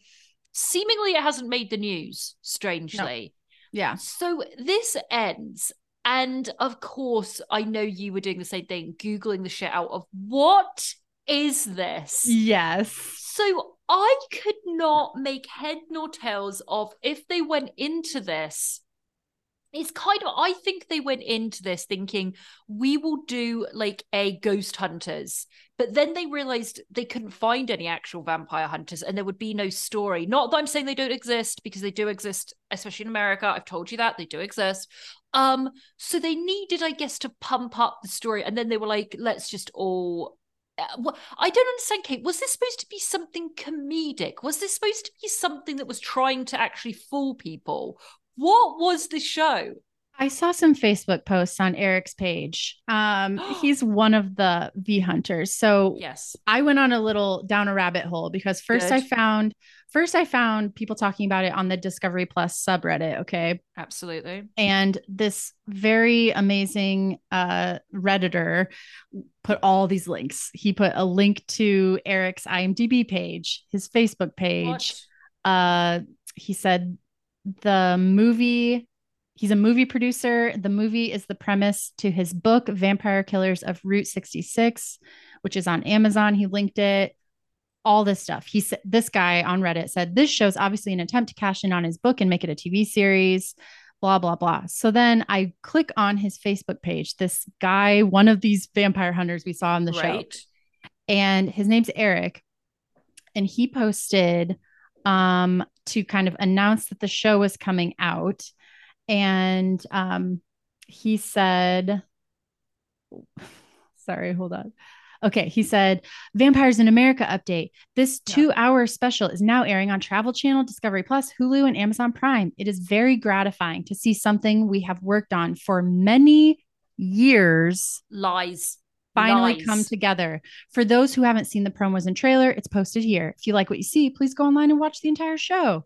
seemingly it hasn't made the news. Strangely, Yeah. so this ends. And of course, I know you were doing the same thing, Googling the shit out of what is this? Yes. So I could not make head nor tails of if they went into this. It's kind of, I think they went into this thinking we will do like a ghost hunters, but then they realized they couldn't find any actual vampire hunters and there would be no story. Not that I'm saying they don't exist because they do exist, especially in America. I've told you that they do exist. Um, so they needed, I guess, to pump up the story, and then they were like, let's just all uh, I don't understand, Kate. Was this supposed to be something comedic? Was this supposed to be something that was trying to actually fool people? What was the show? I saw some Facebook posts on Eric's page. Um, (gasps) he's one of the V hunters. So Yes. I went on a little down a rabbit hole because first I found first I found people talking about it on the Discovery Plus subreddit. Okay. Absolutely. And this very amazing uh redditor put all these links. He put a link to Eric's IMDb page, his Facebook page. What? uh he said the movie he's a movie producer. The movie is the premise to his book vampire killers of route 66 which is on amazon. He linked it. All this stuff. He said this guy on reddit said this show's obviously an attempt to cash in on his book and make it a tv series blah blah blah. So then i click on his facebook page this guy one of these vampire hunters we saw on the show. And his name's Eric. And he posted um, to kind of announce that the show was coming out. And um, he said, sorry, hold on. Okay, he said, Vampires in America update. This Yeah. two hour special is now airing on Travel Channel, Discovery Plus, Hulu, and Amazon Prime. It is very gratifying to see something we have worked on for many years Lies. Finally Lies. come together. For those who haven't seen the promos and trailer, it's posted here. If you like what you see, please go online and watch the entire show.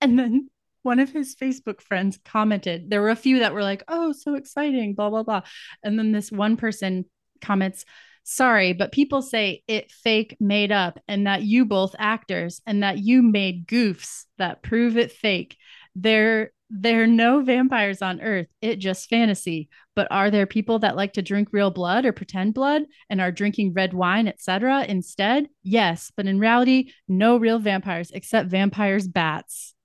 And then one of his Facebook friends commented. There were a few that were like, "Oh, so exciting!" Blah blah blah, and then this one person comments, "Sorry, but people say it fake, made up, and that you both actors, and that you made goofs that prove it fake. There, there are no vampires on Earth. It just fantasy. But are there people that like to drink real blood or pretend blood and are drinking red wine, etc. Instead, yes, but in reality, no real vampires except vampires bats." (laughs)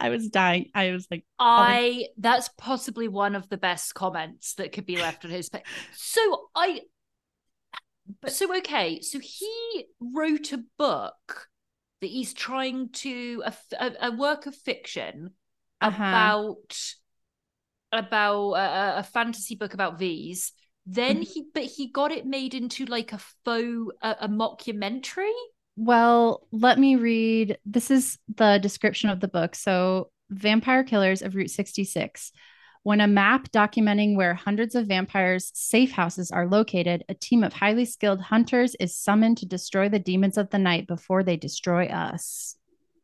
I was dying. I was like, I that's possibly one of the best comments that could be left on his page. So I, so okay, so he wrote a book that he's trying to a, a, a work of fiction Uh-huh. about about a, a fantasy book about V's. Then Mm-hmm. he, but he got it made into like a faux a, a mockumentary. Well, let me read. This is the description of the book. So, Vampire Killers of Route 66. When a map documenting where hundreds of vampires' safe houses are located, a team of highly skilled hunters is summoned to destroy the demons of the night before they destroy us.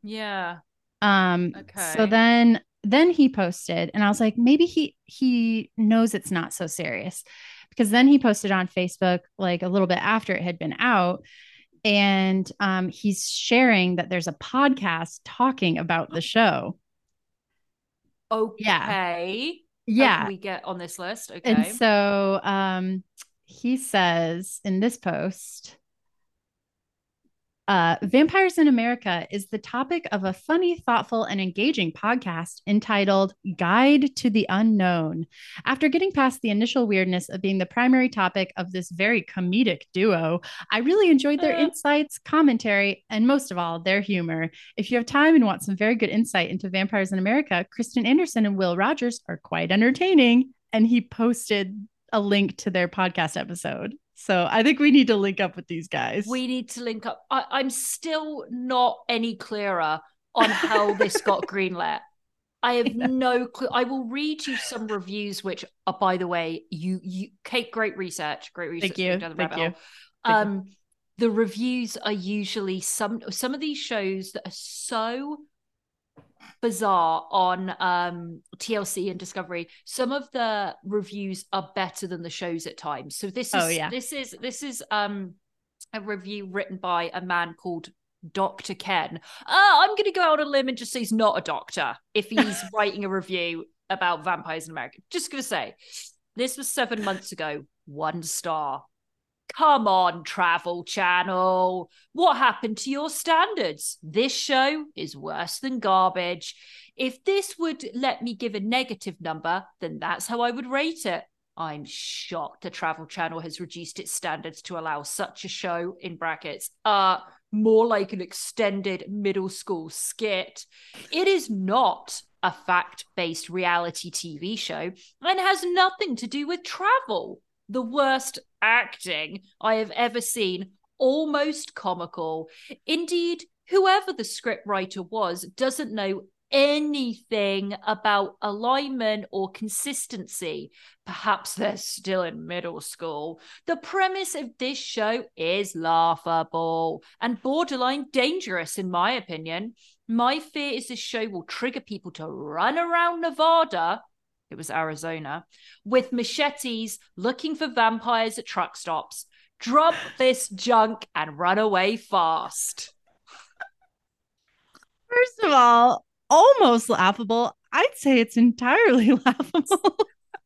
Yeah. Um Okay. so then then he posted and I was like maybe he he knows it's not so serious because then he posted on Facebook like a little bit after it had been out and um he's sharing that there's a podcast talking about the (gasps) show. Okay. How Yeah. we get on this list? Okay. And so um, he says in this post, uh, Vampires in America is the topic of a funny, thoughtful, and engaging podcast entitled Guide to the Unknown. After getting past the initial weirdness of being the primary topic of this very comedic duo, I really enjoyed their Uh. insights, commentary, and most of all, their humor. If you have time and want some very good insight into vampires in America, Kristen Anderson and Will Rogers are quite entertaining. And he posted a link to their podcast episode. So I think we need to link up with these guys. we need to link up. I, I'm still not any clearer on how this (laughs) got greenlit. I have no clue. I will read you some reviews, which are, by the way, you you Kate, great research, great research. Thank you. Thank you. Thank you. Um, the reviews are usually some some of these shows that are so bizarre on um TLC and Discovery. Some of the reviews are better than the shows at times. So this is Oh, yeah. this is this is um a review written by a man called Dr. Ken. Uh, I'm going to go out on a limb and just say he's not a doctor if he's (laughs) writing a review about vampires in America. Just going to say, this was seven months ago, one star. Come on, Travel Channel. What happened to your standards? This show is worse than garbage. If this would let me give a negative number, then that's how I would rate it. I'm shocked the Travel Channel has reduced its standards to allow such a show in brackets. Uh more like an extended middle school skit. It is not a fact-based reality TV show and has nothing to do with travel. The worst acting I have ever seen, almost comical. Indeed, whoever the scriptwriter was doesn't know anything about alignment or consistency. Perhaps they're still in middle school. The premise of this show is laughable and borderline dangerous, in my opinion. My fear is this show will trigger people to run around Nevada. It was Arizona with machetes looking for vampires at truck stops. Drop (laughs) this junk and run away fast. First of all, almost laughable. I'd say it's entirely (laughs) laughable.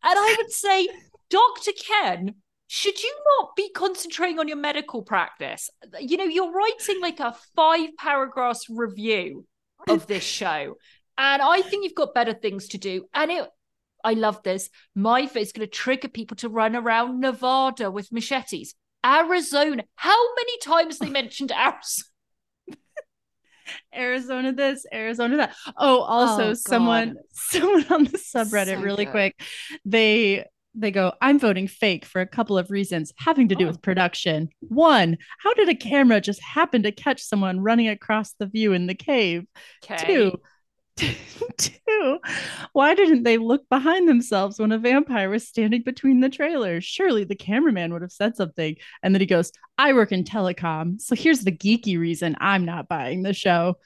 And I would say, Dr. Ken, should you not be concentrating on your medical practice? You know, you're writing like a five paragraphs review of this (laughs) show. And I think you've got better things to do. And it, I love this. My fear is going to trigger people to run around Nevada with machetes. Arizona. How many times they mentioned (laughs) Arizona? Arizona this, Arizona that. Oh, also Oh, someone (laughs) someone on the subreddit So really good. quick. They they go, I'm voting fake for a couple of reasons having to do Oh. with production. One, how did a camera just happen to catch someone running across the view in the cave? Okay. Two, two, why didn't they look behind themselves when a vampire was standing between the trailers? Surely the cameraman would have said something. And then he goes, I work in telecom. So here's the geeky reason I'm not buying the show.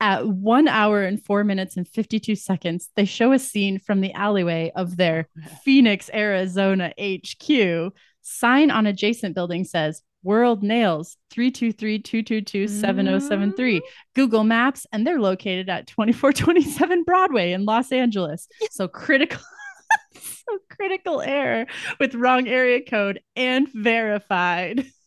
At one hour and four minutes and 52 seconds, they show a scene from the alleyway of their Phoenix, Arizona HQ. Sign on adjacent building says World Nails 323 222 7073. Mm-hmm. Google Maps, and they're located at 2427 Broadway in Los Angeles. So critical. (laughs) so critical error with wrong area code and verified. (laughs)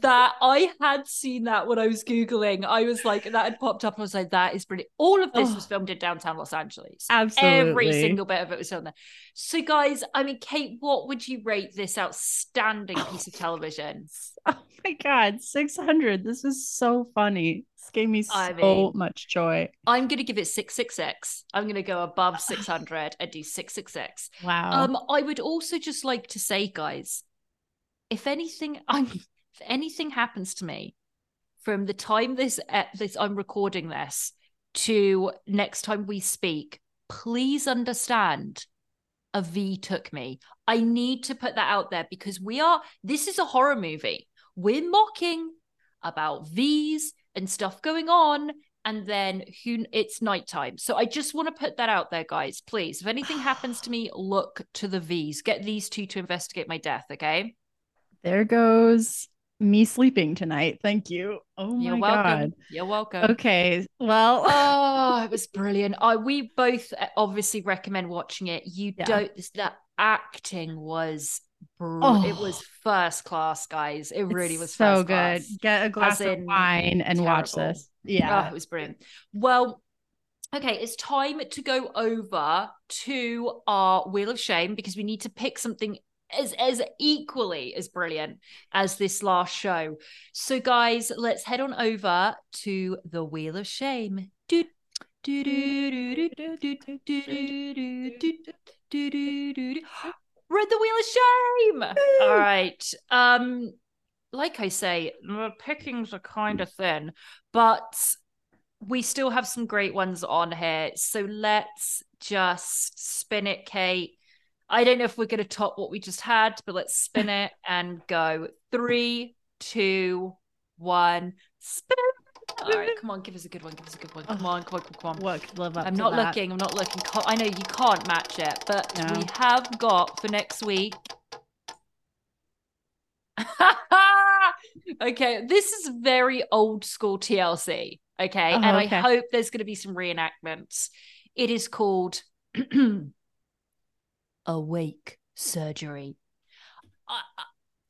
that I had seen that when I was Googling. I was like, that had popped up. I was like, that is brilliant. All of this Oh. was filmed in downtown Los Angeles. Absolutely. Every single bit of it was filmed there. So, guys, I mean, Kate, what would you rate this outstanding piece of television? (laughs) Oh my god, 600. This is so funny. This gave me so I mean- much joy. I'm going to give it 666. I'm going to go above (sighs) 600 and do 666. Wow. Um, I would also just like to say, guys, if anything, (laughs) I'm if anything happens to me from the time this uh, this I'm recording this to next time we speak, please understand. A V took me. I need to put that out there because we are. This is a horror movie. We're mocking about V's and stuff going on, and then who it's nighttime. So I just want to put that out there, guys. Please, if anything (sighs) happens to me, look to the V's. Get these two to investigate my death. Okay. there goes me sleeping tonight. Thank you. Oh my You're welcome. god. You're welcome. Okay. Well, oh, it was brilliant. I we both uh, obviously recommend watching it. You Yeah. don't. That acting was. Br- Oh. It was first class, guys. It really was so good. class. Get a glass As of wine and watch this. Yeah. Oh, it was brilliant. Well, okay, it's time to go over to our Wheel of Shame because we need to pick something as as equally as brilliant as this last show. So, guys, let's head on over to the Wheel of Shame. Do, do, do, do, do, do, do, do, do, do, do, do, at the Wheel of Shame. All right. Um, like I say, the pickings are kind of thin, but we still have some great ones on here. So let's just spin it, Kate. I don't know if we're going to top what we just had, but let's spin it and go three, two, one, spin. All right, come on, give us a good one. Give us a good one. Come on, come on, come on. Come on. What could live up I'm not that? looking. I'm not looking. I know you can't match it, but No. we have got for next week. (laughs) okay, this is very old school TLC. Okay, Oh, and I hope there's going to be some reenactments. It is called (clears throat) Awake Surgery.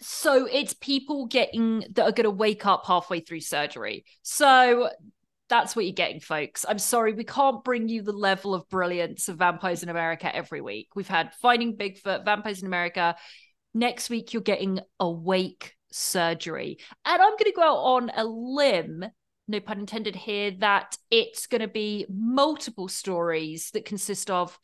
So it's people getting that are going to wake up halfway through surgery. So that's what you're getting, folks. I'm sorry, we can't bring you the level of brilliance of Vampires in America every week. We've had Finding Bigfoot, Vampires in America. Next week, you're getting Awake Surgery. And I'm going to go out on a limb, no pun intended here, that it's going to be multiple stories that consist of.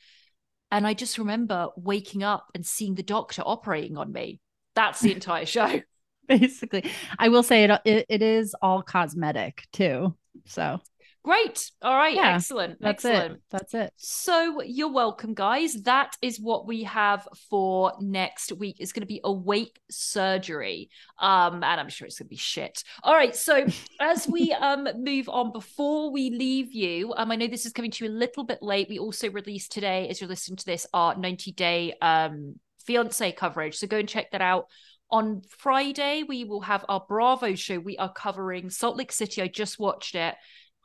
And I just remember waking up and seeing the doctor operating on me. That's the entire show. (laughs) Basically, I will say it, it. It is all cosmetic too. So Great. All right. Yeah, Excellent. that's Excellent. it. That's it. So you're welcome, guys. That is what we have for next week. It's going to be awake surgery, um, and I'm sure it's going to be shit. All right. So as we (laughs) um move on, before we leave you, um, I know this is coming to you a little bit late. We also released today, as you're listening to this, our 90 day um fiance coverage. So go and check that out. On Friday, we will have our Bravo show. We are covering Salt Lake City. I just watched it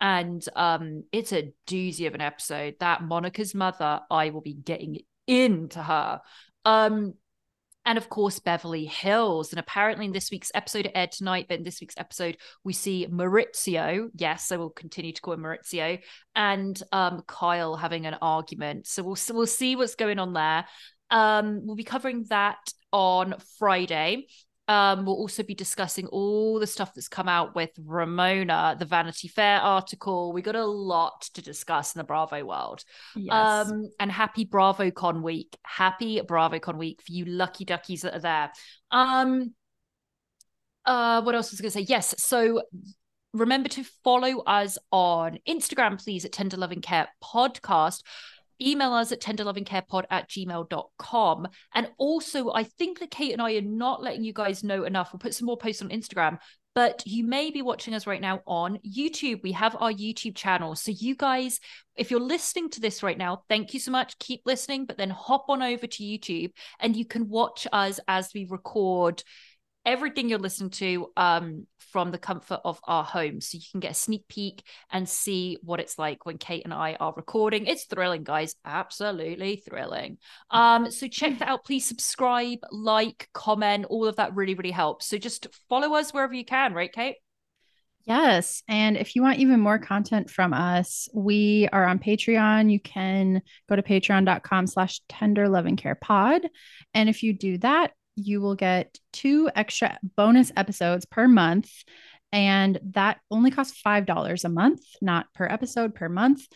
and um it's a doozy of an episode. That monica's mother i will be getting into her. Um and of course beverly hills. And apparently in this week's episode aired tonight but in this week's episode we see maurizio. Yes i will continue to call him maurizio. And um kyle having an argument. So we'll so we'll see what's going on there. Um we'll be covering that on friday um, we'll also be discussing all the stuff that's come out with Ramona, the Vanity Fair article. We got a lot to discuss in the Bravo world. Yes. Um, and happy BravoCon week. Happy BravoCon week for you lucky duckies that are there. Um, uh, what else was I going to say? Yes. So remember to follow us on Instagram, please, at Tender Loving Care Podcast. Email us at tenderlovingcarepod at gmail.com. And also, I think that Kate and I are not letting you guys know enough. We'll put some more posts on Instagram, but you may be watching us right now on YouTube. We have our YouTube channel. So, you guys, if you're listening to this right now, thank you so much. Keep listening, but then hop on over to YouTube and you can watch us as we record everything you're listening to um, from the comfort of our home. So you can get a sneak peek and see what it's like when Kate and I are recording. It's thrilling, guys. Absolutely thrilling. Um, so check that out. Please subscribe, like, comment. All of that really, really helps. So just follow us wherever you can, right, Kate? Yes. And if you want even more content from us, we are on Patreon. You can go to patreon.com slash tender loving care pod. And if you do that, you will get two extra bonus episodes per month. And that only costs $5 a month, not per episode, per month.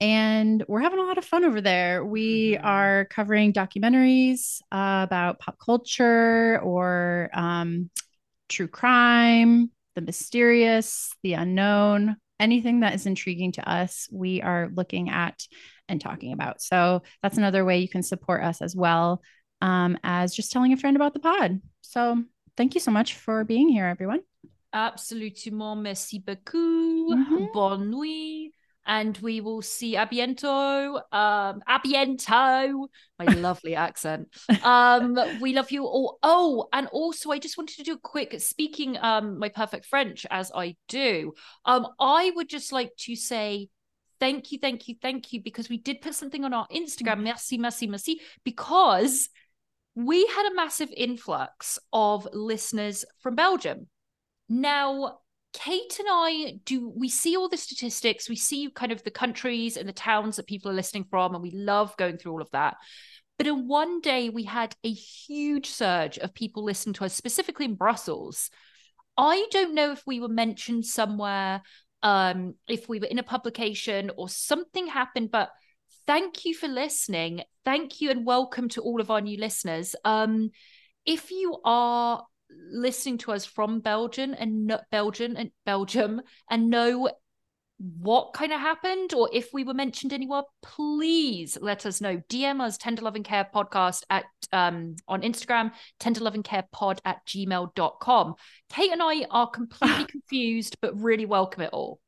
And we're having a lot of fun over there. We Mm-hmm. are covering documentaries uh, about pop culture or um, true crime, the mysterious, the unknown, anything that is intriguing to us, we are looking at and talking about. So that's another way you can support us as well um, as just telling a friend about the pod. So thank you so much for being here, everyone. Absolument. Merci beaucoup. Mhm. Bonne nuit. And we will see a biento. Um, a biento. My (laughs) lovely accent. Um, we love you all. Oh, and also I just wanted to do a quick speaking um my perfect French as I do. Um, I would just like to say thank you, thank you, thank you, because we did put something on our Instagram. Merci, merci, merci, because we had a massive influx of listeners from Belgium. Now, Kate and I do, we see all the statistics, we see kind of the countries and the towns that people are listening from, and we love going through all of that. But in one day, we had a huge surge of people listening to us, specifically in Brussels. I don't know if we were mentioned somewhere, um, if we were in a publication or something happened, but thank you for listening. Thank you and welcome to all of our new listeners. Um, if you are listening to us from Belgium and no, Belgium and Belgium and know what kind of happened or if we were mentioned anywhere, please let us know. DM us Tender Loving Care Podcast at um on Instagram, Tender Loving Care Pod at gmail.com. Kate and I are completely (laughs) confused, but really welcome it all.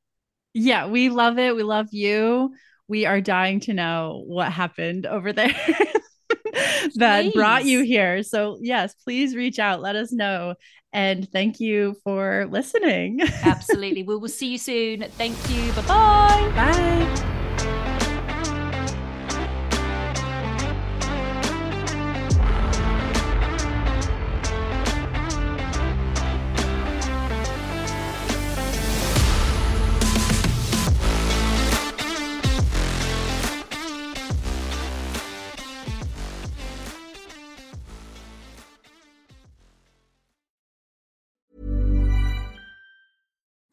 Yeah, we love it. We love you. We are dying to know what happened over there (laughs) that brought you here. So, yes, please reach out. Let us know. And thank you for listening. (laughs) Absolutely. we will see you soon. Thank you. Bye-bye. Bye.